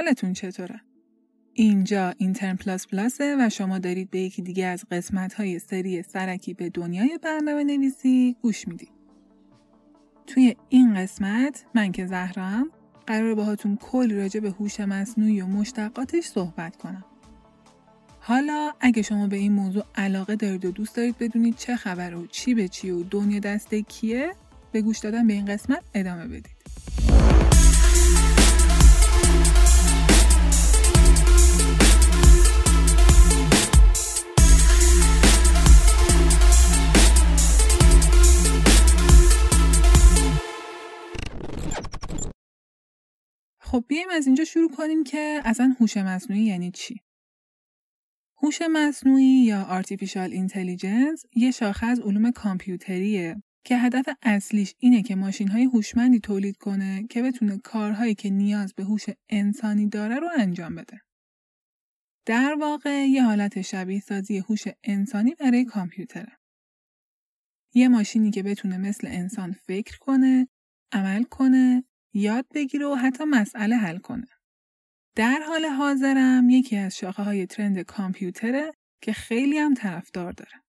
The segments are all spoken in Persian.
حالتون چطوره؟ اینجا اینترن پلاس پلاسه و شما دارید به یکی دیگه از قسمت های سری سرکی به دنیای برنامه نویسی گوش می‌دید. توی این قسمت من که زهرام قرار باهاتون کلی راجع به هوش مصنوعی و مشتقاتش صحبت کنم. حالا اگه شما به این موضوع علاقه دارید و دوست دارید بدونید چه خبر و چی به چی و دنیا دسته کیه به گوش دادن به این قسمت ادامه بدید. از اینجا شروع کنیم که اصلا هوش مصنوعی یعنی چی؟ هوش مصنوعی یا Artificial Intelligence یه شاخه از علوم کامپیوتریه که هدف اصلیش اینه که ماشین های هوشمندی تولید کنه که بتونه کارهایی که نیاز به هوش انسانی داره رو انجام بده. در واقع یه حالت شبیه سازی هوش انسانی برای کامپیوتره. یه ماشینی که بتونه مثل انسان فکر کنه، عمل کنه، یاد بگیره و حتی مسئله حل کنه. در حال حاضرم یکی از شاخه های ترند کامپیوتره که خیلی هم طرفدار داره.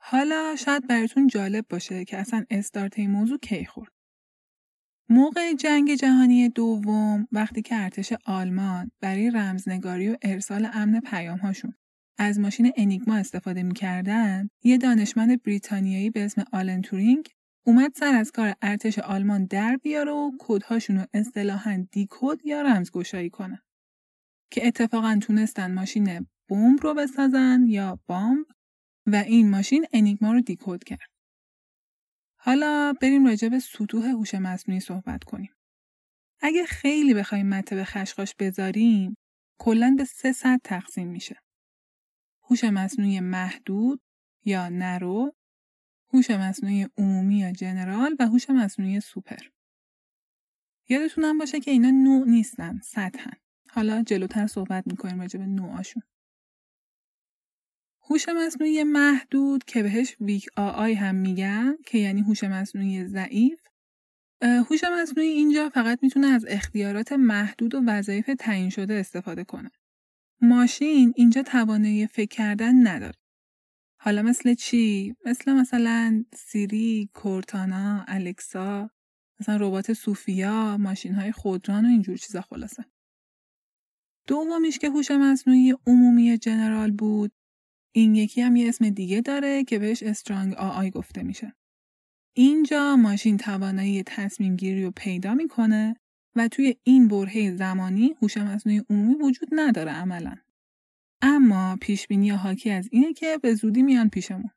حالا شاید براتون جالب باشه که اصلا استارت این موضوع کی خورد. موقع جنگ جهانی دوم وقتی که ارتش آلمان برای رمزنگاری و ارسال امن پیامهاشون از ماشین انیگما استفاده می‌کردن یه دانشمند بریتانیایی به اسم آلن تورینگ اومد سر از کار ارتش آلمان در بیاره و کدهاشون رو اصطلاحاً دیکود یا رمزگشایی کنه که اتفاقا تونستن ماشین بمب رو بسازن یا بامب و این ماشین انیگما رو دیکود کرد. حالا بریم راجع به سطوح هوش مصنوعی صحبت کنیم. اگه خیلی بخوایم مته به خشخاش بذاریم، کلا به سه سطح تقسیم میشه. هوش مصنوعی محدود یا نرو، هوش مصنوعی عمومی یا جنرال و هوش مصنوعی سوپر. یادتونم باشه که اینا نوع نیستن، سطحن. حالا جلوتر صحبت می‌کنیم راجع به نوعاشون. هوش مصنوعی محدود که بهش ویک آی هم میگن که یعنی هوش مصنوعی ضعیف هوش مصنوعی اینجا فقط می‌تونه از اختیارات محدود و وظایف تعیین شده استفاده کنه. ماشین اینجا توانایی فکر کردن نداره. حالا مثل چی؟ مثل مثلا سیری، کورتانا، الکسا، مثلا ربات سوفیا، ماشین های خودران و اینجور چیزا خلاصه. دومیش که هوش مصنوعی عمومی جنرال بود این یکی هم یه اسم دیگه داره که بهش استرانگ آی گفته میشه. اینجا ماشین توانایی تصمیم گیری رو پیدا می‌کنه و توی این برهه زمانی هوش مصنوعی عمومی وجود نداره عملا. اما پیش بینی حاکی از اینه که به زودی میان پیشمون.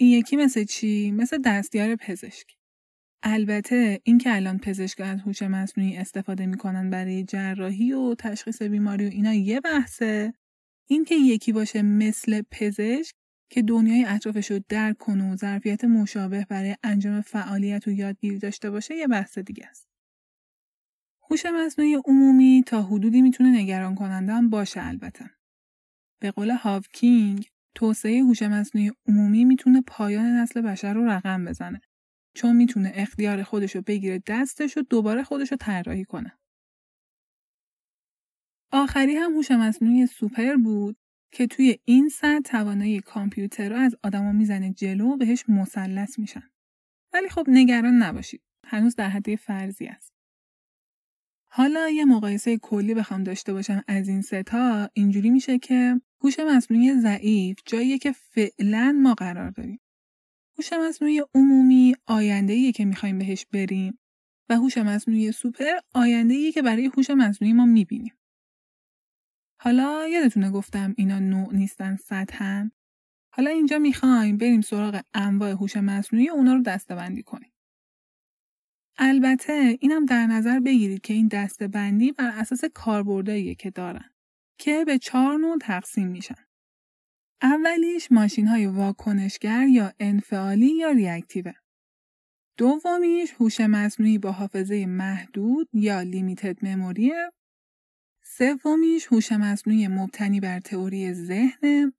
این یکی مثل چی؟ مثل دستیار پزشک. البته این که الان پزشک از هوش مصنوعی استفاده می‌کنن برای جراحی و تشخیص بیماری و اینا یه بحثه این که یکی باشه مثل پزشک که دنیای اطرافش رو درک کنه و ظرفیت مشابه برای انجام فعالیت و یادگیری داشته باشه یه بحث دیگه است. هوش مصنوعی عمومی تا حدودی می‌تونه نگران کننده هم باشه البته. به قول هاوکینگ توسعه هوش مصنوعی عمومی می‌تونه پایان نسل بشر رو رقم بزنه چون می‌تونه اختیار خودش رو بگیره دستش و دوباره خودش رو طراحی کنه. آخری هم هوش مصنوعی سوپر بود که توی این سطح توانایی کامپیوتر رو از آدما می‌زنه جلو و بهش مثلث میشن. ولی خب نگران نباشید. هنوز در حد فرضی است. حالا یه مقایسه کلی بخوام داشته باشم از این ستا اینجوری میشه که هوش مصنوعی ضعیف جاییه که فعلا ما قرار داریم. هوش مصنوعی عمومی آینده که می‌خوایم بهش بریم و هوش مصنوعی سوپر آینده که برای هوش مصنوعی ما می‌بینیم. حالا یادتونه گفتم اینا نوع نیستن سطحن حالا اینجا می‌خوایم بریم سراغ انواع هوش مصنوعی اونا رو دستبندی کنیم البته اینم در نظر بگیرید که این دستبندی بر اساس کاربردهاییه که دارن که به چهار نوع تقسیم میشن. اولیش ماشین های واکنشگر یا انفعالی یا ریاکتیوه. دومیش هوش مصنوعی با حافظه محدود یا لیمیتد مموریه. سومیش هوش مصنوعی مبتنی بر تئوری ذهن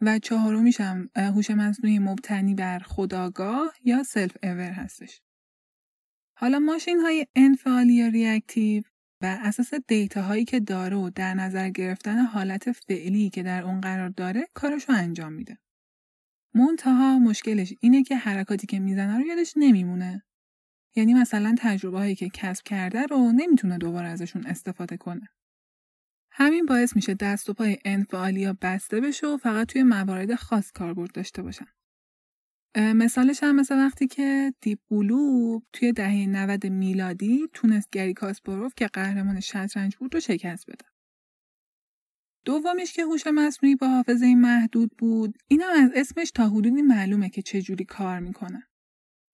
و چهارمیش هم هوش مصنوعی مبتنی بر خودآگاه یا self-aware هستش. حالا ماشین های انفعالی یا reactive بر اساس data هایی که داره و در نظر گرفتن حالت فعلی که در اون قرار داره کارش رو انجام میده. منتها مشکلش اینه که حرکاتی که می‌زنه رو یادش نمیمونه. یعنی مثلا تجربه هایی که کسب کرده رو نمی‌تونه دوباره ازشون استفاده کنه. همین باعث میشه دست و پای انفعالی بسته بشه و فقط توی موارد خاص کاربرد داشته باشن. مثالش هم مثل وقتی که دیپ بلو توی دهه 90 میلادی تونست گری کاسپاروف که قهرمان شطرنج بود رو شکست بده. دومیش که هوش مصنوعی با حافظه محدود بود اینم از اسمش تا حدودی معلومه که چجوری کار می‌کنه.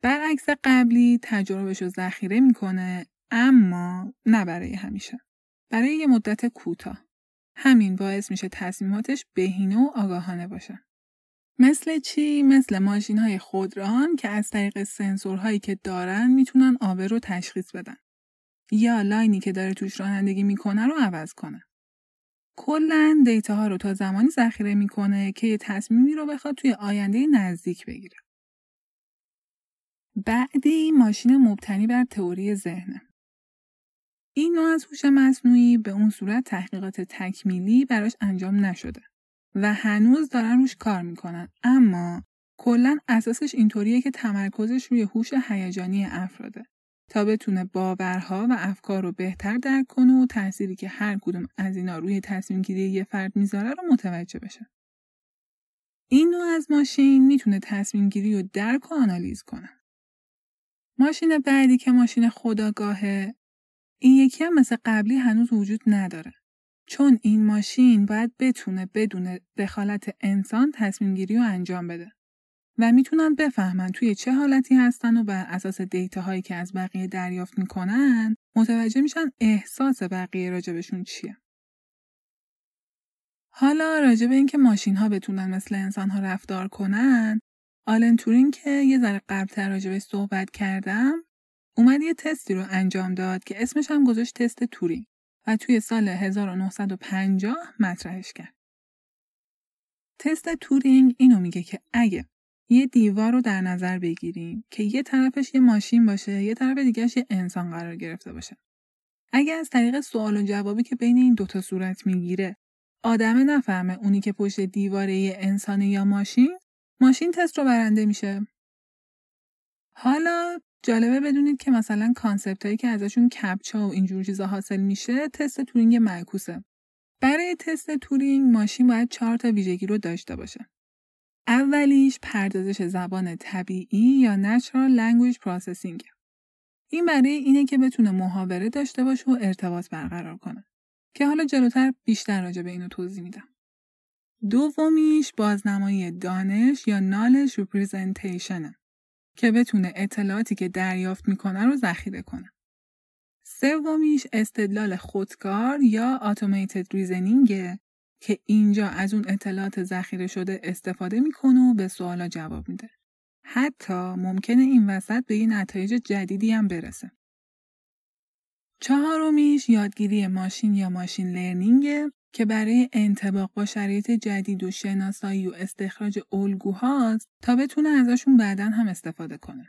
برعکس قبلی تجربهش رو ذخیره می‌کنه اما نه برای همیشه. برای یه مدت کوتاه. همین باعث میشه تصمیماتش بهینه و آگاهانه باشه. مثل چی؟ مثل ماشین های خودران که از طریق سنسورهایی که دارن می‌تونن آبه رو تشخیص بدن. یا لاینی که داره توش رانندگی می‌کنه رو عوض کنه. کلا دیتا ها رو تا زمانی ذخیره می‌کنه که یه تصمیمی رو بخواد توی آینده نزدیک بگیره. بعدی ماشین مبتنی بر تئوری ذهنه. این نوع از هوش مصنوعی به اون صورت تحقیقات تکمیلی براش انجام نشده. و هنوز دارن روش کار می‌کنن اما کلا اساسش اینطوریه که تمرکزش روی هوش هیجانی افراده تا بتونه باورها و افکار رو بهتر درک کنه و تأثیری که هر کدوم از اینا روی تصمیم گیری یه فرد می‌ذاره رو متوجه بشه. این نوع از ماشین می‌تونه تصمیم گیری رو درک و آنالیز کنه. ماشین بعدی که ماشین خداگاهه این یکی هم مثل قبلی هنوز وجود نداره. چون این ماشین باید بتونه بدون دخالت انسان تصمیم گیری رو انجام بده و می‌تونن بفهمن توی چه حالتی هستن و بر اساس دیتاهایی که از بقیه دریافت می‌کنن متوجه میشن احساس بقیه راجبشون چیه. حالا راجب اینکه ماشین ها بتونن مثل انسان ها رفتار کنن آلن تورین که یه ذره قبلتر راجبش صحبت کردم اومد یه تستی رو انجام داد که اسمش هم گذاشت تست تورین و توی سال 1950 مطرحش کرد. تست تورینگ اینو میگه که اگه یه دیوار رو در نظر بگیریم که یه طرفش یه ماشین باشه یه طرف دیگهش یه انسان قرار گرفته باشه. اگه از طریق سوال و جوابی که بین این دوتا صورت می‌گیره آدمه نفهمه اونی که پشت دیواره یه انسان یا ماشین ماشین تست رو برنده میشه. حالا جالبه بدونید که مثلا concept هایی که ازشون captcha و اینجور چیزا حاصل میشه تست تورینگ معکوسه. برای تست تورینگ ماشین باید چهار تا ویژگی رو داشته باشه. اولیش پردازش زبان طبیعی یا Natural Language Processing. این برای اینه که بتونه محاوره داشته باشه و ارتباط برقرار کنه. که حالا جلوتر بیشتر راجع به اینو توضیح میدم. دومیش بازنمایی دانش یا Knowledge Representation که بتونه اطلاعاتی که دریافت می‌کنه رو ذخیره کنه. سومیش استدلال خودکار یا automated reasoning که اینجا از اون اطلاعات ذخیره شده استفاده می‌کنه و به سوالا جواب میده. حتی ممکنه این وسط به یه نتایج جدیدی هم برسه. چهارمیش یادگیری ماشین یا ماشین لرنینگ که برای انتباق با شرایط جدید و شناسایی و استخراج الگوهاست تا بتونه ازشون بعدا هم استفاده کنه.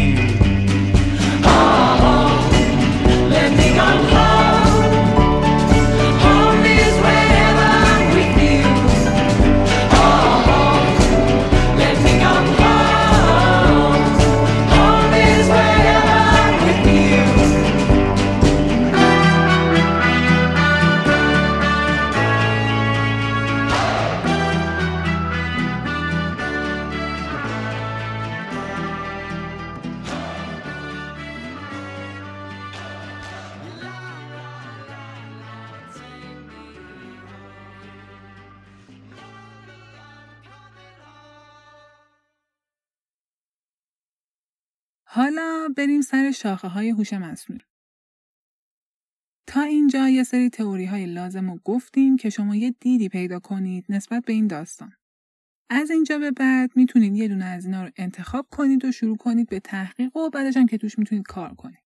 بریم سر شاخه های هوش مصنوعی. تا اینجا یه سری تئوری های لازم رو گفتیم که شما یه دیدی پیدا کنید نسبت به این داستان. از اینجا به بعد می‌تونید یه دونه از اینا رو انتخاب کنید و شروع کنید به تحقیق و بعدش هم که توش می‌تونید کار کنید.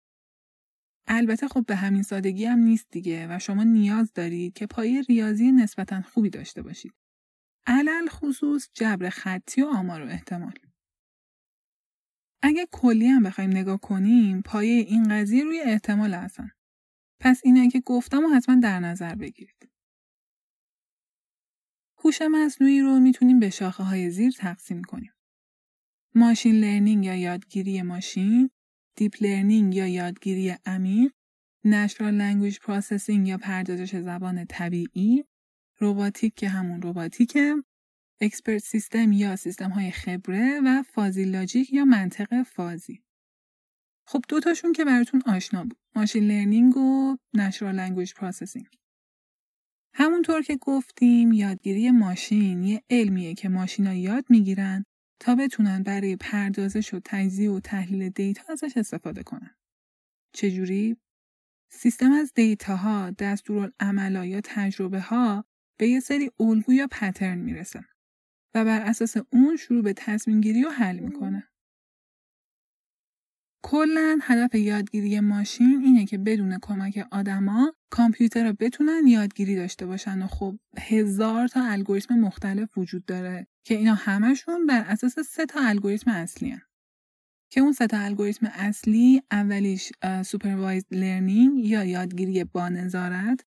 البته خب به همین سادگی هم نیست دیگه و شما نیاز دارید که پایه ریاضی نسبتا خوبی داشته باشید. علل خصوص جبر خطی و آمار و احتمال. اگه کلی هم بخوایم نگاه کنیم پایه این قضیه روی احتمال هستن. پس اینایی که گفتم و حتما در نظر بگیرید. هوش مصنوعی رو می‌تونیم به شاخه های زیر تقسیم کنیم. machine learning یا یادگیری ماشین، deep learning یا یادگیری عمیق، natural language processing یا پردازش زبان طبیعی، روباتیک که همون روباتیکه، expert system یا سیستم های خبره و fuzzy logic یا منطق فازی. خب دوتاشون که براتون آشنا بود. machine learning و natural language processing. همونطور که گفتیم یادگیری ماشین یه علمیه که ماشینا یاد می‌گیرن تا بتونن برای پردازش و تجزیه و تحلیل دیتا ازش استفاده کنن. چجوری؟ سیستم از دیتاها، دستورالعملا یا تجربه ها به یه سری الگو یا پترن می‌رسه و بر اساس اون شروع به تصمیم گیری و حل می‌کنه. کلا هدف یادگیری ماشین اینه که بدون کمک آدما کامپیوتر رو بتونن یادگیری داشته باشن و خب هزار تا الگوریتم مختلف وجود داره که اینا همشون بر اساس سه تا الگوریتم اصلی هن. که اون سه تا الگوریتم اصلی اولیش سوپروایزد لرنینگ یا یادگیری با نظارت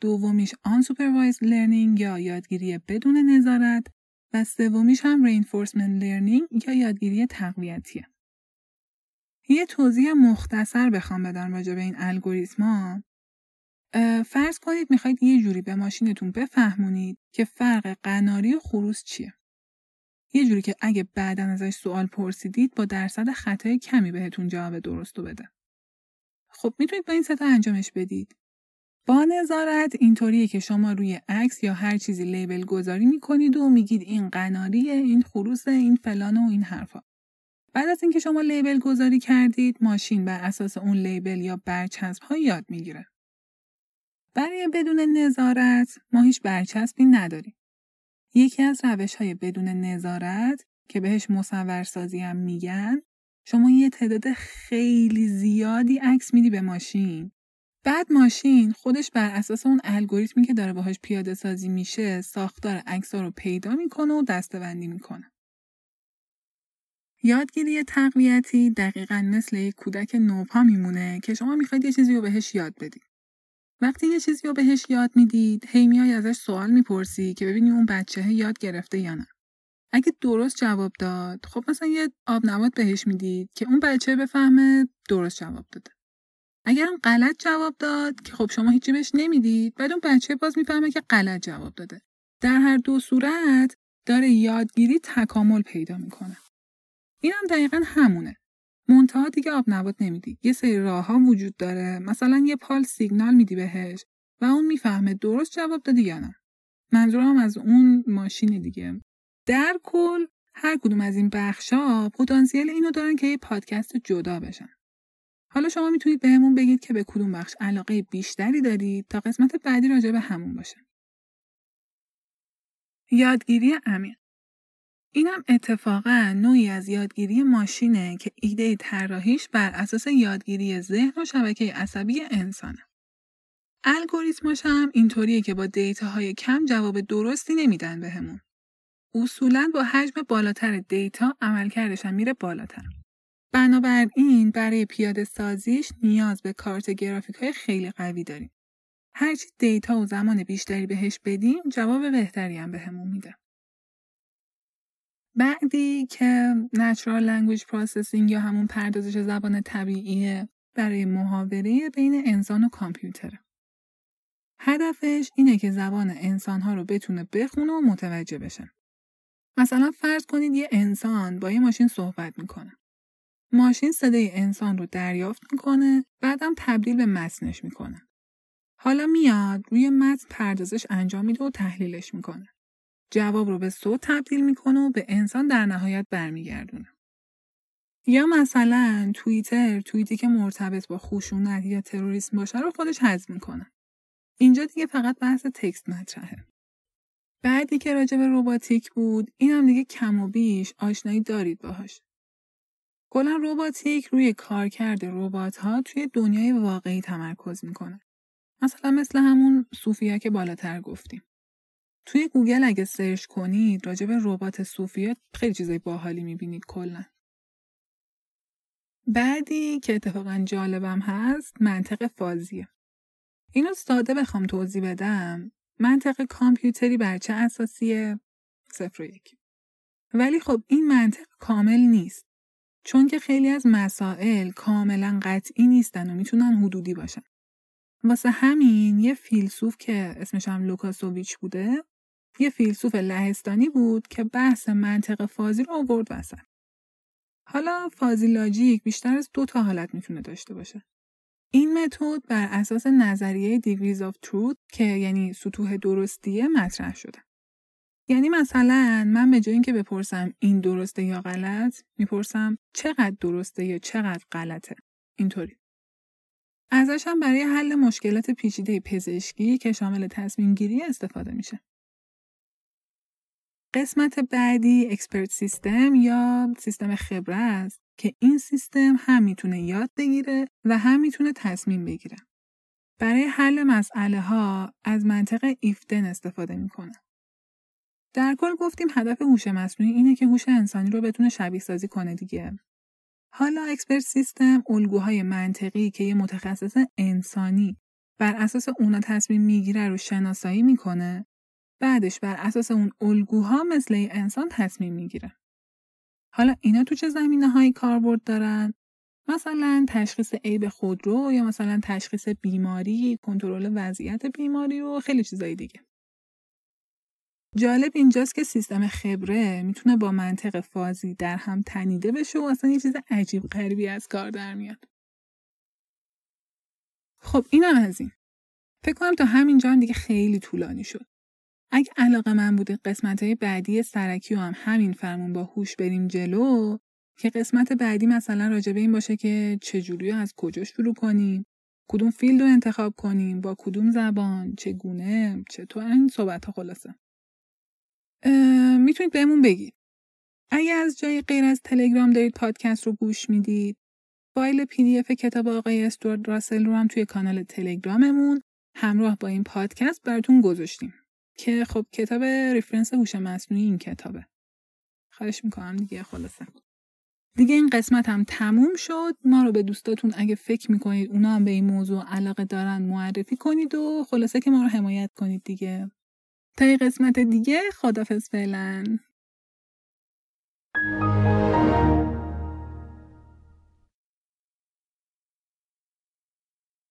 دومیش unsupervised learning یا یادگیری بدون نظارت و سومیش هم reinforcement learning یا یادگیری تقویتیه. یه توضیح مختصر بخوام بدم راجع به این الگوریتما فرض کنید می‌خواید یه جوری به ماشینتون بفهمونید که فرق قناری و خروس چیه. یه جوری که اگه بعدا ازش سوال پرسیدید با درصد خطای کمی بهتون جواب درستو بده. خب می‌تونید با این ستا انجامش بدید. با نظارت اینطوریه که شما روی عکس یا هر چیزی لیبل گذاری می‌کنید و میگید این قناریه، این خروس، این فلان و این حرفا. بعد از اینکه شما لیبل گذاری کردید ماشین بر اساس اون لیبل یا برچسب ها یاد می‌گیره. برای بدون نظارت ما هیچ برچسبی نداریم. یکی از روش های بدون نظارت که بهش مصورسازی هم میگن شما یه تعداد خیلی زیادی عکس میدی به ماشین بعد ماشین خودش بر اساس اون الگوریتمی که داره باهاش پیاده سازی میشه ساختار عکس رو پیدا می‌کنه و دستبندی می‌کنه. یادگیری تقویتی دقیقا مثل یک کودک نوپا میمونه که شما می‌خواید یه چیزی رو بهش یاد بدید. وقتی یه چیزی رو بهش یاد می‌دید، هی میای ازش سوال می‌پرسی که ببینی اون بچه یاد گرفته یا نه. اگه درست جواب داد، خب مثلا یه آب نبات بهش می‌دید که اون بچه بفهمه درست جواب داده. اگر هم غلط جواب داد که خب شما هیچی بهش نمی‌دید، بعد اون بچه باز می‌فهمه که غلط جواب داده. در هر دو صورت داره یادگیری تکامل پیدا می‌کنه. این هم دقیقا همونه. منتها دیگه آب نبات نمیدی. یه سری راه ها وجود داره. مثلا یه پال سیگنال میدی بهش و اون می‌فهمه درست جواب دادی یا نه. منظورم از اون ماشین دیگه. در کل هر کدوم از این بخشا پتانسیل اینو دارن که یه پادکست جدا بشن. حالا شما می‌تونید بهمون بگید که به کدوم بخش علاقه بیشتری دارید تا قسمت بعدی راجع به همون باشه. یادگیری عمیق اینم اتفاقا نوعی از یادگیری ماشینه که ایده طراحیش بر اساس یادگیری ذهن و شبکه عصبی انسانه. الگوریتماش هم اینطوریه که با دیتاهای کم جواب درستی نمیدن بهمون. اصولا با حجم بالاتر دیتا عملکردش هم میره بالاتر. بنابراین برای پیاده سازیش نیاز به کارت گرافیک های خیلی قوی داریم. هرچی دیتا و زمان بیشتری بهش بدیم جواب بهتری هم بهمون میده. بعدی که Natural Language Processing یا همون پردازش زبان طبیعیه برای محاوره بین انسان و کامپیوتره. هدفش اینه که زبان انسانها رو بتونه بخونه و متوجه بشه. مثلا فرض کنید یه انسان با یه ماشین صحبت می‌کنه. ماشین صدای انسان رو دریافت می‌کنه بعدم تبدیل به متنش می‌کنه. حالا میاد روی متن پردازش انجام میده و تحلیلش می‌کنه. جواب رو به صوت تبدیل می‌کنه و به انسان در نهایت برمیگردونه. یا مثلا توییتر توییتی که مرتبط با خشونت یا تروریسم باشه رو خودش حذف می‌کنه. اینجا دیگه فقط بحث text مطرحه. بعدی که راجع به روباتیک بود این هم دیگه کم و بیش آشنایی دارید باهاش. کلا روباتیک روی کارکرد ربات ها توی دنیای واقعی تمرکز می‌کنه. مثلا مثل همون صوفیا که بالاتر گفتیم. توی گوگل اگه search کنید راجع به ربات صوفیا خیلی چیزای باحالی می‌بینید کلا. بعدی که اتفاقا جالبم هست منطق فازیه. اینو ساده بخوام توضیح بدم منطق کامپیوتری بر چه اساسیه؟ صفر و یک. ولی خب این منطق کامل نیست. چون که خیلی از مسائل کاملا قطعی نیستن و می‌تونن حدودی باشن. واسه همین یه فیلسوف که اسمش هم لوکاسوویچ بوده یه فیلسوف لهستانی بود که بحث منطق فازی رو آورد وسط. حالا فازی لاجیک بیشتر از دو تا حالت می‌تونه داشته باشه. این متد بر اساس نظریه دیگریز آف تروت که یعنی سطوح درستیه مطرح شده. یعنی مثلا من به جای اینکه بپرسم این درسته یا غلط می‌پرسم چقدر درسته یا چقدر غلطه اینطوری ازش هم برای حل مشکلات پیچیده پزشکی که شامل تصمیم گیری استفاده میشه قسمت بعدی expert system یا سیستم خبره است که این سیستم هم می‌تونه یاد بگیره و هم می‌تونه تصمیم بگیره. برای حل مسئله ها از منطق if then استفاده می‌کنه. در کل گفتیم هدف هوش مصنوعی اینه که هوش انسانی رو بتونه شبیه سازی کنه دیگه. حالا expert system الگوهای منطقی که یه متخصص انسانی بر اساس اونا تصمیم می‌گیره رو شناسایی می‌کنه بعدش بر اساس اون الگوها مثل انسان تصمیم می‌گیره. حالا اینا تو چه زمینه هایی کاربرد دارن؟ مثلا تشخیص عیب خودرو یا مثلا تشخیص بیماری، کنترل وضعیت بیماری و خیلی چیزایی دیگه. جالب اینجاست که سیستم خبره می‌تونه با منطق فازی در هم تنیده بشه و اصلا یه چیز عجیب غریبی از کار در میاد. خب اینم از این. فکر کنم تا همینجا هم دیگه خیلی طولانی شد. اگه علاقه من بوده قسمت های بعدی سرکی و هم همین فرمون با هوش بریم جلو که قسمت بعدی مثلا راجبه این باشه که چجوری از کجا شروع کنیم کدوم فیلد رو انتخاب کنیم با کدوم زبان چگونه چطور این صحبت ها خلاصه می‌تونید بهمون بگید. اگه از جای غیر از تلگرام دارید پادکست رو گوش می‌دید فایل PDF کتاب آقای استوارد راسل رو هم توی کانال تلگراممون همراه با این پادکست براتون گذاشتیم. که خب کتاب reference هوش مصنوعی این کتابه. خواهش می‌کنم دیگه خلاصه. دیگه این قسمت هم تموم شد. ما رو به دوستاتون اگه فکر می‌کنید اونا هم به این موضوع علاقه دارن معرفی کنید و خلاصه که ما رو حمایت کنید دیگه. تا قسمت دیگه خدافز فعلا.